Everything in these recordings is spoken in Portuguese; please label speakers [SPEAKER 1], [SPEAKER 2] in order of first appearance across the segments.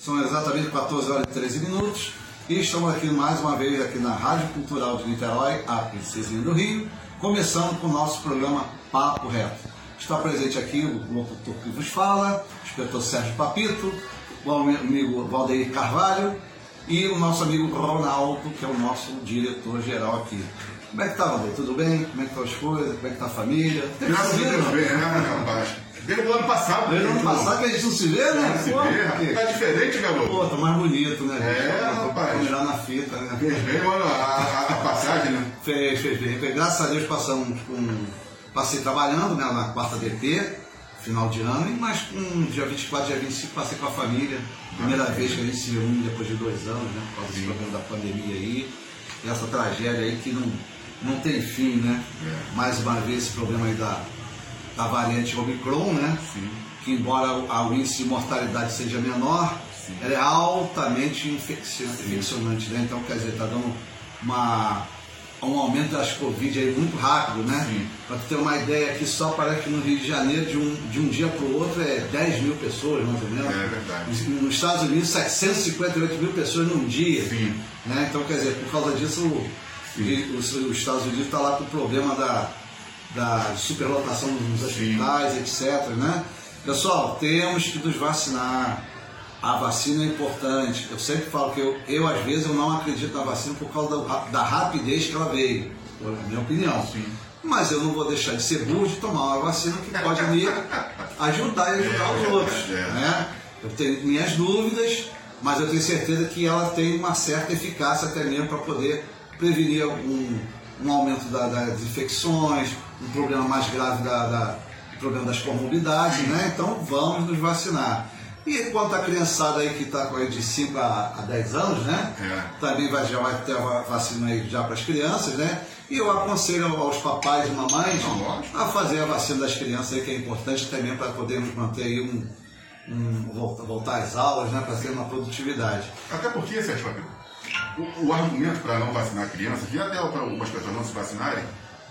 [SPEAKER 1] São exatamente 14 horas e 13 minutos e estamos aqui mais uma vez aqui na Rádio Cultural de Niterói, a Princesinha do Rio, começando com o nosso programa Papo Reto. Está presente aqui o locutor que vos fala, o inspetor Sérgio Papito, o amigo Valdeir Carvalho e o nosso amigo Ronaldo, que é o nosso diretor-geral aqui. Como é que tá, Valdeir? Tudo bem? Como é que estão as coisas? Como é que tá a família?
[SPEAKER 2] Graças a Deus, bem, né, rapaz? Desde o ano passado.
[SPEAKER 1] Desde o ano passado que a gente não se vê, né?
[SPEAKER 2] Não se vê, tá diferente, garoto.
[SPEAKER 1] Pô, tá mais bonito, né?
[SPEAKER 2] É, rapaz.
[SPEAKER 1] Mirar na fita, né?
[SPEAKER 2] Fez bem, mano, a, a, passagem, né?
[SPEAKER 1] Fez, fez bem. Graças a Deus passamos com. Passei trabalhando né, na quarta DP, final de ano, mas com dia 24, dia 25 passei com a família. Primeira ah, vez que a gente se reúne depois de dois anos, né? Por causa desse problema da pandemia aí. E essa tragédia aí que não, não tem fim, né? É. Mais uma vez esse problema aí da, da variante Omicron, né? Sim. Que embora o índice de mortalidade seja menor, Sim. ela é altamente infeccionante, né? Então, quer dizer, está dando uma, um aumento das Covid aí muito rápido, né? Para ter uma ideia aqui, só parece que no Rio de Janeiro, de um, de um dia para o outro, é 10 mil pessoas, mais ou menos.
[SPEAKER 2] É verdade.
[SPEAKER 1] Nos Estados Unidos, 758 mil pessoas num dia. Sim. Né? Então, quer dizer, por causa disso, os Estados Unidos está lá com o problema da da superlotação nos hospitais, etc. Né? Pessoal, temos que nos vacinar. A vacina é importante. Eu sempre falo que eu, eu às vezes, eu não acredito na vacina por causa da, da rapidez que ela veio. É minha opinião. Sim. Mas eu não vou deixar de ser burro de tomar uma vacina que pode me ajudar e ajudar os outros. É, é. Né? Eu tenho minhas dúvidas, mas eu tenho certeza que ela tem uma certa eficácia até mesmo para poder prevenir um, um aumento da, das infecções, um problema mais grave da, da problema das comorbidades, né? Então vamos nos vacinar. E quanto à criançada aí que está com aí de 5 a, a 10 anos, né? É. Também vai, já vai ter a vacina aí já para as crianças, né? E eu aconselho aos papais e mamães a fazer a vacina das crianças aí, que é importante também para podermos manter aí um, um voltar, voltar às aulas, né? Para ter uma produtividade.
[SPEAKER 2] Até porque, Sérgio o, o argumento para não vacinar crianças, e até para algumas pessoas não se vacinarem,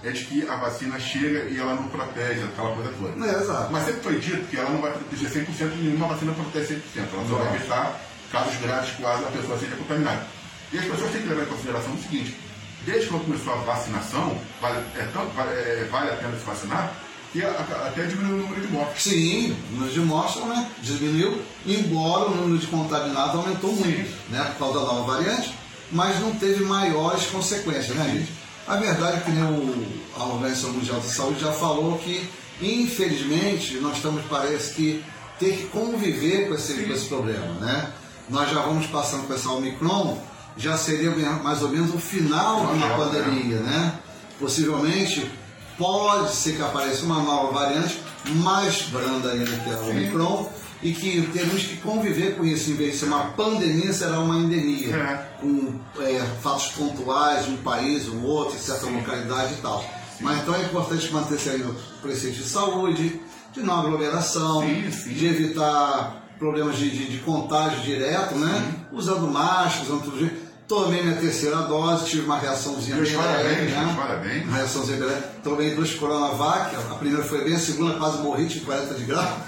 [SPEAKER 2] é de que a vacina chega e ela não protege aquela coisa toda.
[SPEAKER 1] É, exato.
[SPEAKER 2] Mas sempre foi dito que ela não vai proteger 100% e nenhuma vacina protege 100%. Ela só vai evitar casos graves caso a pessoa seja contaminada. E as pessoas têm que levar em consideração o seguinte: desde quando começou a vacinação, vale, é tanto, vale, é, vale a pena se vacinar, que até diminuiu o número de mortes.
[SPEAKER 1] Sim, o número de mortes né, diminuiu, embora o número de contaminados aumentou muito, né, por causa da nova variante, mas não teve maiores consequências, né, gente? A verdade é que nem o, a Organização Mundial de Saúde já falou que, infelizmente, nós estamos, parece que, ter que conviver com esse, com esse problema, né? Nós já vamos passando com essa Omicron, já seria mais ou menos o final de uma pandemia, né? Possivelmente, pode ser que apareça uma nova variante mais branda ainda que a Omicron, e que temos que conviver com isso, em vez de ser uma pandemia, será uma endemia, é. com é, fatos pontuais de um país, um outro, em certa Sim. localidade e tal. Sim. Mas então é importante manter-se aí no preceito de saúde, de não aglomeração, Sim, de evitar problemas de, de, de contágio direto, né? Usando máscara, usando tudo Tomei minha terceira dose, tive uma reaçãozinha
[SPEAKER 2] bem parabéns, né? parabéns.
[SPEAKER 1] Uma reaçãozinha bem Tomei duas Coronavac, a primeira foi bem, a segunda quase morri, tive 40 de grau.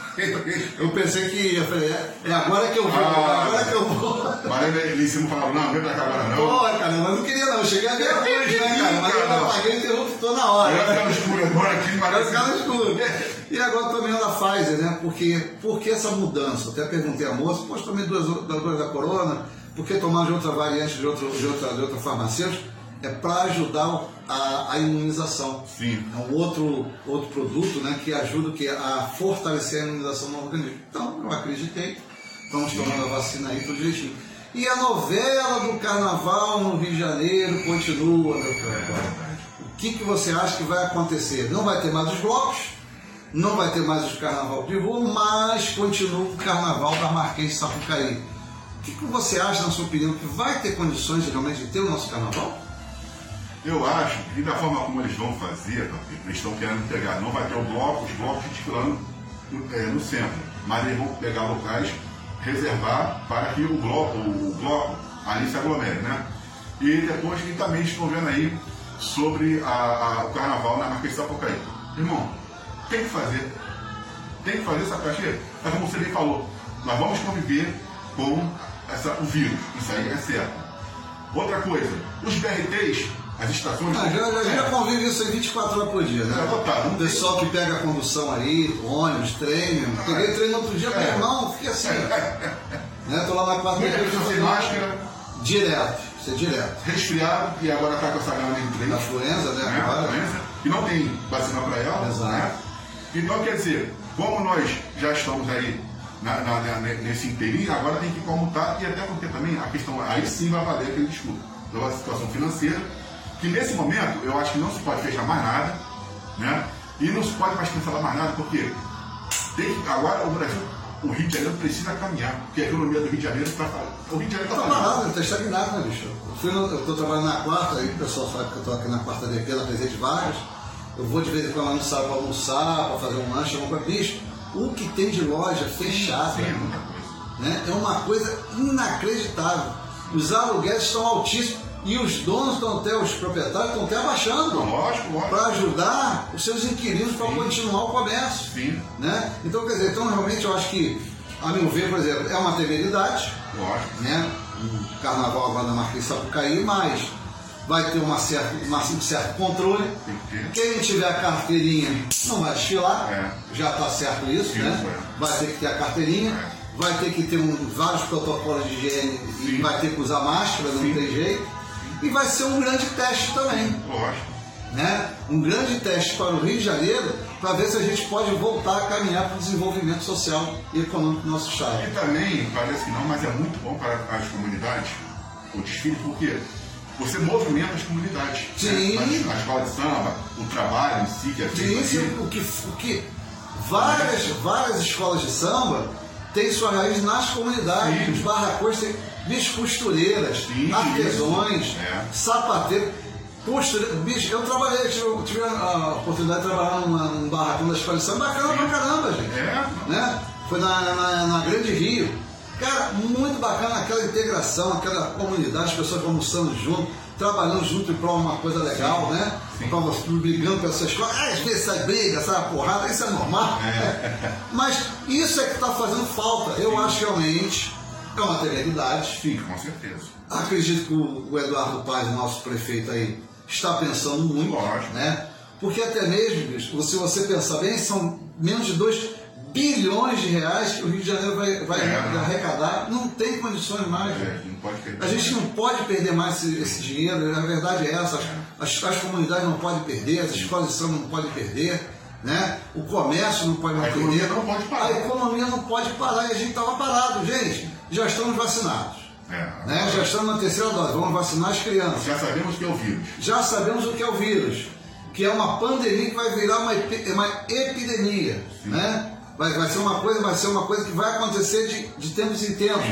[SPEAKER 1] Eu pensei que ia, falei, é, é agora que eu vou, ah, agora que eu vou.
[SPEAKER 2] Mas ele em cima falava, não, vem pra cá agora não.
[SPEAKER 1] Pô, cara, mas não queria não, eu cheguei a ver hoje, né, cara? Mas eu apaguei o interruptor na hora.
[SPEAKER 2] Vai ficar no escuro agora aqui,
[SPEAKER 1] vai ficar no escuro. E agora tomei da Pfizer, né? Porque, por que essa mudança? Até perguntei à moça, poxa, tomei duas, duas da Corona porque tomar de outra variante de, outro, de, outra, de outra farmacêutica é para ajudar a, a, imunização.
[SPEAKER 2] Sim.
[SPEAKER 1] É um outro, outro produto né, que ajuda que a fortalecer a imunização no organismo. Então, eu acreditei. Estamos tomando a vacina aí tudo direitinho. E a novela do carnaval no Rio de Janeiro continua, meu cara. O que, que você acha que vai acontecer? Não vai ter mais os blocos, não vai ter mais os carnaval de rua, mas continua o carnaval da Marquês de Sapucaí. O que, que você acha, na sua opinião, que vai ter condições realmente de ter o nosso carnaval?
[SPEAKER 2] Eu acho que da forma como eles vão fazer, eles estão querendo pegar, não vai ter o bloco, os blocos circulando é, no centro, mas eles vão pegar locais, reservar para que o bloco, o bloco ali se aglomere, né? E depois que também estão vendo aí sobre a, a, o carnaval na Marquês de Sapucaí. Irmão, tem que fazer. Tem que fazer essa caixinha. Mas como você bem falou, nós vamos conviver com essa, o vírus. Isso aí é certo. Outra coisa, os BRTs, as estações.
[SPEAKER 1] Ah, já, já, já
[SPEAKER 2] é,
[SPEAKER 1] convive isso aí 24 horas por dia, né?
[SPEAKER 2] É, lotado.
[SPEAKER 1] O pessoal que pega a condução aí, ônibus, trem, meu irmão. Peguei trem no outro dia, meu
[SPEAKER 2] É.
[SPEAKER 1] irmão, fiquei assim. né? Tô lá na quarta
[SPEAKER 2] pessoa sem máscara,
[SPEAKER 1] Direto, isso é direto.
[SPEAKER 2] resfriado e agora está com essa grana em três.
[SPEAKER 1] Da influenza, né?
[SPEAKER 2] né,
[SPEAKER 1] Agora.
[SPEAKER 2] doença, que não tem vacina para ela.
[SPEAKER 1] Exato.
[SPEAKER 2] Né? Então, quer dizer, como nós já estamos aí na- na- na- nesse inteirinho, agora tem que comutar e até porque também a questão, aí sim vai valer aquele discurso da situação financeira, que nesse momento eu acho que não se pode fechar mais nada, né? E não se pode mais cancelar mais nada, porque tem que, agora o Brasil, o Rio de Janeiro precisa caminhar, porque a economia do Rio de Janeiro está O Rio de Janeiro
[SPEAKER 1] Tá
[SPEAKER 2] está
[SPEAKER 1] parado, tá estagnado, né, bicho? Eu, tô trabalhando na quarta, aí o pessoal sabe que eu tô aqui na quarta DP, na Presidente Vargas. Eu vou de vez em quando lá no sábado pra almoçar, pra fazer um lanche, alguma coisa. Bicho, o que tem de loja fechada,
[SPEAKER 2] Sim, é muita coisa.
[SPEAKER 1] né? É uma coisa inacreditável. Os aluguéis estão altíssimos e os donos estão até, os proprietários estão até abaixando
[SPEAKER 2] Lógico, lógico.
[SPEAKER 1] para ajudar os seus inquilinos para continuar o comércio.
[SPEAKER 2] Sim,
[SPEAKER 1] Né? Então, quer dizer, então realmente eu acho que, a meu ver, por exemplo, é uma temeridade,
[SPEAKER 2] lógico.
[SPEAKER 1] né? O carnaval agora da Marquês Sapucaí, mas vai ter uma certa, uma- um certo controle. Quem não tiver a carteirinha não vai desfilar,
[SPEAKER 2] É.
[SPEAKER 1] já está certo isso,
[SPEAKER 2] Isso,
[SPEAKER 1] né?
[SPEAKER 2] é.
[SPEAKER 1] Vai ter que ter a carteirinha,
[SPEAKER 2] É.
[SPEAKER 1] vai ter que ter um- vários protocolos de higiene e
[SPEAKER 2] Sim.
[SPEAKER 1] vai ter que usar máscara, não
[SPEAKER 2] Sim.
[SPEAKER 1] tem jeito. E vai ser um grande teste também
[SPEAKER 2] Lógico.
[SPEAKER 1] né? um grande teste para o Rio de Janeiro para ver se a gente pode voltar a caminhar para o desenvolvimento social e econômico do nosso Estado.
[SPEAKER 2] E também, parece que não, mas é muito bom para as comunidades, o desfile, porque você movimenta as comunidades.
[SPEAKER 1] Sim.
[SPEAKER 2] Né? A, a escola de samba, o trabalho em si, que é feito ali.
[SPEAKER 1] o que, o que várias, várias escolas de samba têm sua raiz nas comunidades,
[SPEAKER 2] Sim.
[SPEAKER 1] os barracões têm bicho costureiras,
[SPEAKER 2] Sim,
[SPEAKER 1] artesões.
[SPEAKER 2] É.
[SPEAKER 1] sapateiros. Bicho, eu trabalhei, tive, tive a oportunidade de trabalhar numa, num barracão da escola de samba, bacana pra caramba, gente.
[SPEAKER 2] É,
[SPEAKER 1] né? Foi na, na, na Grande Rio. Cara, muito bacana aquela integração, aquela comunidade, as pessoas almoçando junto, trabalhando junto de uma coisa legal, né?
[SPEAKER 2] Sim.
[SPEAKER 1] Pra brigando pela sua escola. Ah, às vezes sai briga, sai porrada, isso é normal. Mas isso é que está fazendo falta. Eu acho que realmente é uma temeridade.
[SPEAKER 2] sim, com certeza.
[SPEAKER 1] Acredito que o, Eduardo Paz, nosso prefeito aí, está pensando muito,
[SPEAKER 2] Lógico.
[SPEAKER 1] né? Porque até mesmo, bicho, se você pensar bem, são menos de 2 bilhões de reais que o Rio de Janeiro vai, vai
[SPEAKER 2] É.
[SPEAKER 1] arrecadar. Não tem condições mais.
[SPEAKER 2] É.
[SPEAKER 1] A gente não pode perder mais esse, esse dinheiro, a verdade é essa. As, as comunidades não podem perder, as escolas de samba não podem perder, né? o comércio não pode mais
[SPEAKER 2] A economia
[SPEAKER 1] perder.
[SPEAKER 2] não pode parar.
[SPEAKER 1] A economia não pode parar e a gente estava parado. Gente, já estamos vacinados.
[SPEAKER 2] É.
[SPEAKER 1] Né? Já estamos na terceira dose, vamos vacinar as crianças.
[SPEAKER 2] Já sabemos que é o vírus.
[SPEAKER 1] Já sabemos o que é o vírus, que é uma pandemia que vai virar uma, uma epidemia. Né? Vai, vai ser uma coisa, vai ser uma coisa que vai acontecer de, de tempos em tempos.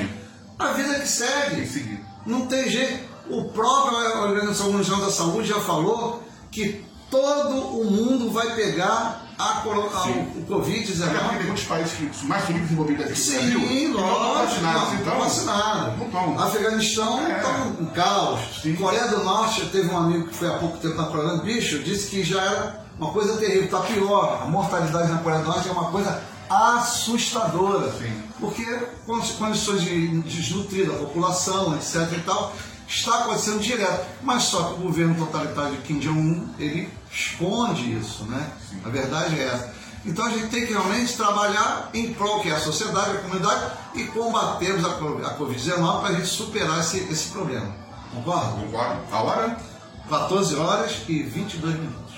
[SPEAKER 1] A vida que segue. Não tem jeito. O próprio Organização Mundial da Saúde já falou que todo o mundo vai pegar a, a- o Covid-19.
[SPEAKER 2] Até porque tem muitos países que mais subdesenvolvidos aqui
[SPEAKER 1] Sim,
[SPEAKER 2] Brasil que não
[SPEAKER 1] lógico,
[SPEAKER 2] vacinados.
[SPEAKER 1] não,
[SPEAKER 2] Então,
[SPEAKER 1] não vacinados.
[SPEAKER 2] Não estão.
[SPEAKER 1] Afeganistão
[SPEAKER 2] É.
[SPEAKER 1] está um caos.
[SPEAKER 2] Sim.
[SPEAKER 1] Coreia do Norte, teve um amigo que foi há pouco tempo na Coreia do bicho, disse que já era uma coisa terrível, está pior. A mortalidade na Coreia do Norte é uma coisa assustadora.
[SPEAKER 2] Sim.
[SPEAKER 1] Porque con- condições de desnutrir da população, etc e tal, está acontecendo direto. Mas só que o governo totalitário de Kim Jong-un, ele esconde isso, né? A verdade é essa. Então a gente tem que realmente trabalhar em prol que é a sociedade, a comunidade e combatermos a co- a Covid-19 para a gente superar esse, esse problema. Concorda?
[SPEAKER 2] Concordo. A hora?
[SPEAKER 1] 14 horas e 22 minutos.